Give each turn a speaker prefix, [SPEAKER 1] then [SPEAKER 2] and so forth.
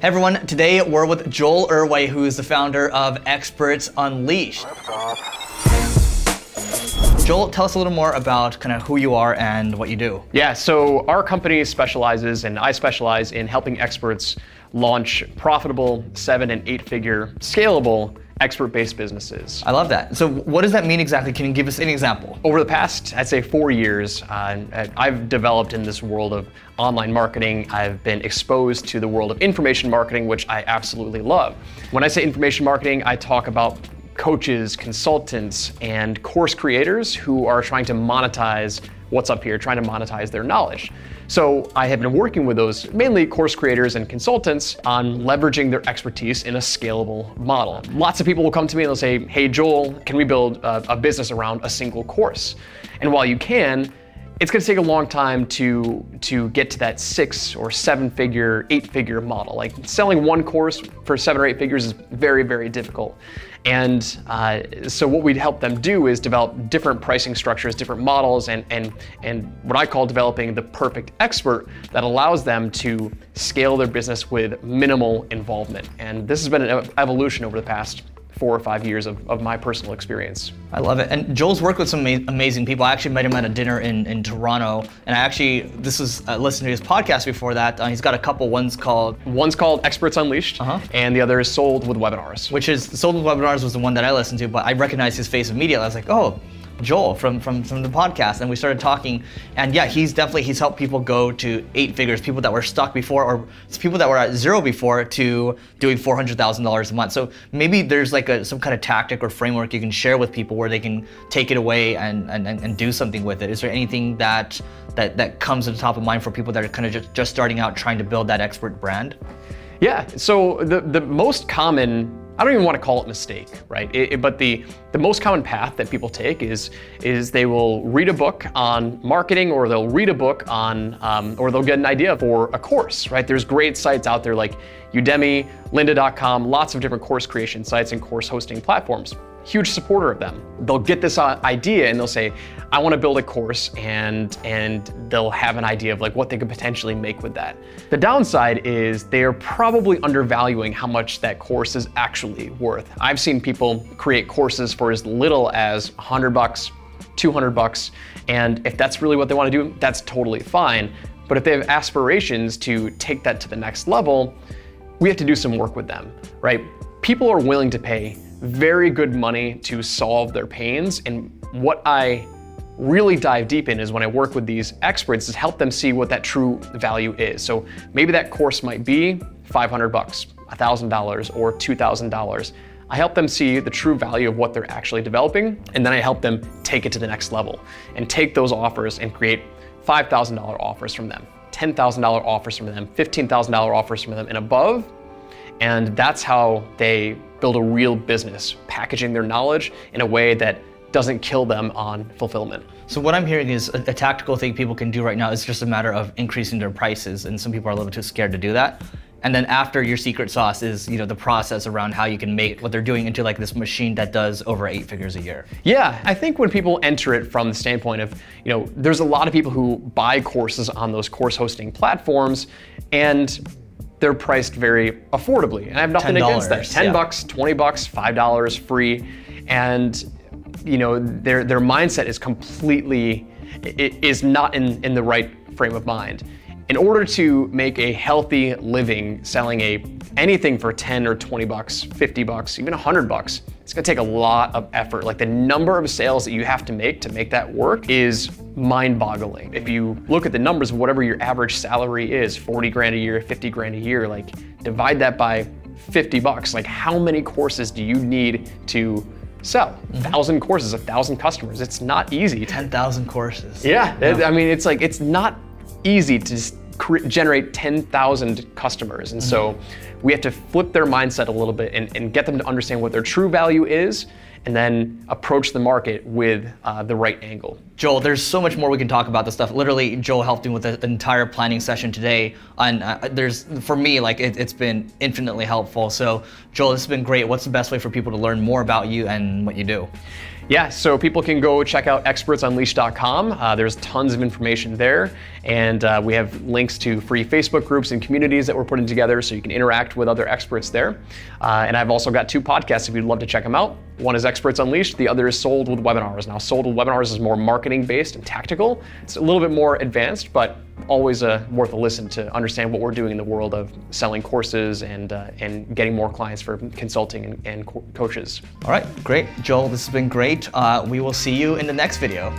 [SPEAKER 1] Hey everyone, today we're with Joel Erway, who is the founder of Experts Unleashed. Joel, tell us a little more about kind of who you are and what you do.
[SPEAKER 2] Yeah, so our company specializes, and I specialize in helping experts launch profitable seven and eight figure scalable expert-based businesses.
[SPEAKER 1] I love that. So what does that mean exactly? Can you give us an example?
[SPEAKER 2] Over the past, I'd say four years, uh, I've developed in this world of online marketing. I've been exposed to the world of information marketing, which I absolutely love. When I say information marketing, I talk about coaches, consultants, and course creators who are trying to monetize what's up here, trying to monetize their knowledge. So I have been working with those mainly course creators and consultants on leveraging their expertise in a scalable model. Lots of people will come to me and they'll say, hey, Joel, can we build a, a business around a single course? And while you can, it's going to take a long time to to get to that six or seven figure, eight figure model. Like selling one course for seven or eight figures is very, very difficult. And uh, so what we'd help them do is develop different pricing structures, different models, and, and, and what I call developing the perfect expert that allows them to scale their business with minimal involvement. And this has been an evolution over the past four or five years of, of my personal experience.
[SPEAKER 1] I love it. And Joel's worked with some amazing people. I actually met him at a dinner in, in Toronto. And I actually, this was, uh, listened to his podcast before that. Uh, he's got a couple. One's called...
[SPEAKER 2] One's called Experts Unleashed, uh-huh. and the other is Sold with Webinars.
[SPEAKER 1] Which is, Sold with Webinars was the one that I listened to, but I recognized his face immediately. I was like, oh, Joel from, from, from the podcast and we started talking and yeah, he's definitely, he's helped people go to eight figures, people that were stuck before or people that were at zero before to doing $400,000 a month. So maybe there's like a, some kind of tactic or framework you can share with people where they can take it away and, and, and do something with it. Is there anything that, that, that comes to the top of mind for people that are kind of just, just starting out trying to build that expert brand?
[SPEAKER 2] Yeah, so the, the most common I don't even want to call it mistake, right? It, it, but the, the most common path that people take is, is they will read a book on marketing or they'll read a book on, um, or they'll get an idea for a course, right? There's great sites out there like Udemy, lynda.com, lots of different course creation sites and course hosting platforms huge supporter of them. They'll get this uh, idea and they'll say, I want to build a course and and they'll have an idea of like what they could potentially make with that. The downside is they are probably undervaluing how much that course is actually worth. I've seen people create courses for as little as 100 bucks, 200 bucks, and if that's really what they want to do, that's totally fine. But if they have aspirations to take that to the next level, we have to do some work with them, right? People are willing to pay very good money to solve their pains. And what I really dive deep in is when I work with these experts is help them see what that true value is. So maybe that course might be 500 bucks, $1,000 or $2,000. I help them see the true value of what they're actually developing, and then I help them take it to the next level and take those offers and create $5,000 offers from them, $10,000 offers from them, $15,000 offers from them and above. And that's how they build a real business, packaging their knowledge in a way that doesn't kill them on fulfillment.
[SPEAKER 1] So what I'm hearing is a, a, tactical thing people can do right now is just a matter of increasing their prices, and some people are a little too scared to do that. And then after your secret sauce is, you know, the process around how you can make what they're doing into like this machine that does over eight figures a year.
[SPEAKER 2] Yeah, I think when people enter it from the standpoint of, you know, there's a lot of people who buy courses on those course hosting platforms, and they're priced very affordably. And I have nothing against that. 10 yeah. bucks, 20 bucks, $5 free. And you know, their their mindset is completely it is not in, in the right frame of mind. In order to make a healthy living selling a anything for 10 or 20 bucks, 50 bucks, even 100 bucks, it's gonna take a lot of effort. Like the number of sales that you have to make to make that work is mind boggling. If you look at the numbers of whatever your average salary is, 40 grand a year, 50 grand a year, like divide that by 50 bucks. Like how many courses do you need to sell? Mm-hmm. A thousand courses, a thousand customers. It's not easy.
[SPEAKER 1] 10,000 courses.
[SPEAKER 2] Yeah, yeah. I mean, it's like, it's not easy to just generate 10,000 customers. And mm-hmm. so we have to flip their mindset a little bit and, and, get them to understand what their true value is and then approach the market with uh, the right angle.
[SPEAKER 1] Joel, there's so much more we can talk about this stuff. Literally, Joel helped me with the entire planning session today. And uh, there's, for me, like it, it's been infinitely helpful. So, Joel, this has been great. What's the best way for people to learn more about you and what you do?
[SPEAKER 2] Yeah, so people can go check out expertsunleashed.com. Uh, there's tons of information there, and uh, we have links to free Facebook groups and communities that we're putting together so you can interact with other experts there. Uh, and I've also got two podcasts if you'd love to check them out. One is Experts Unleashed, the other is Sold with Webinars. Now, Sold with Webinars is more marketing based and tactical. It's a little bit more advanced, but always uh, worth a listen to understand what we're doing in the world of selling courses and uh, and getting more clients for consulting and, and co- coaches.
[SPEAKER 1] All right, great. Joel, this has been great. Uh, we will see you in the next video.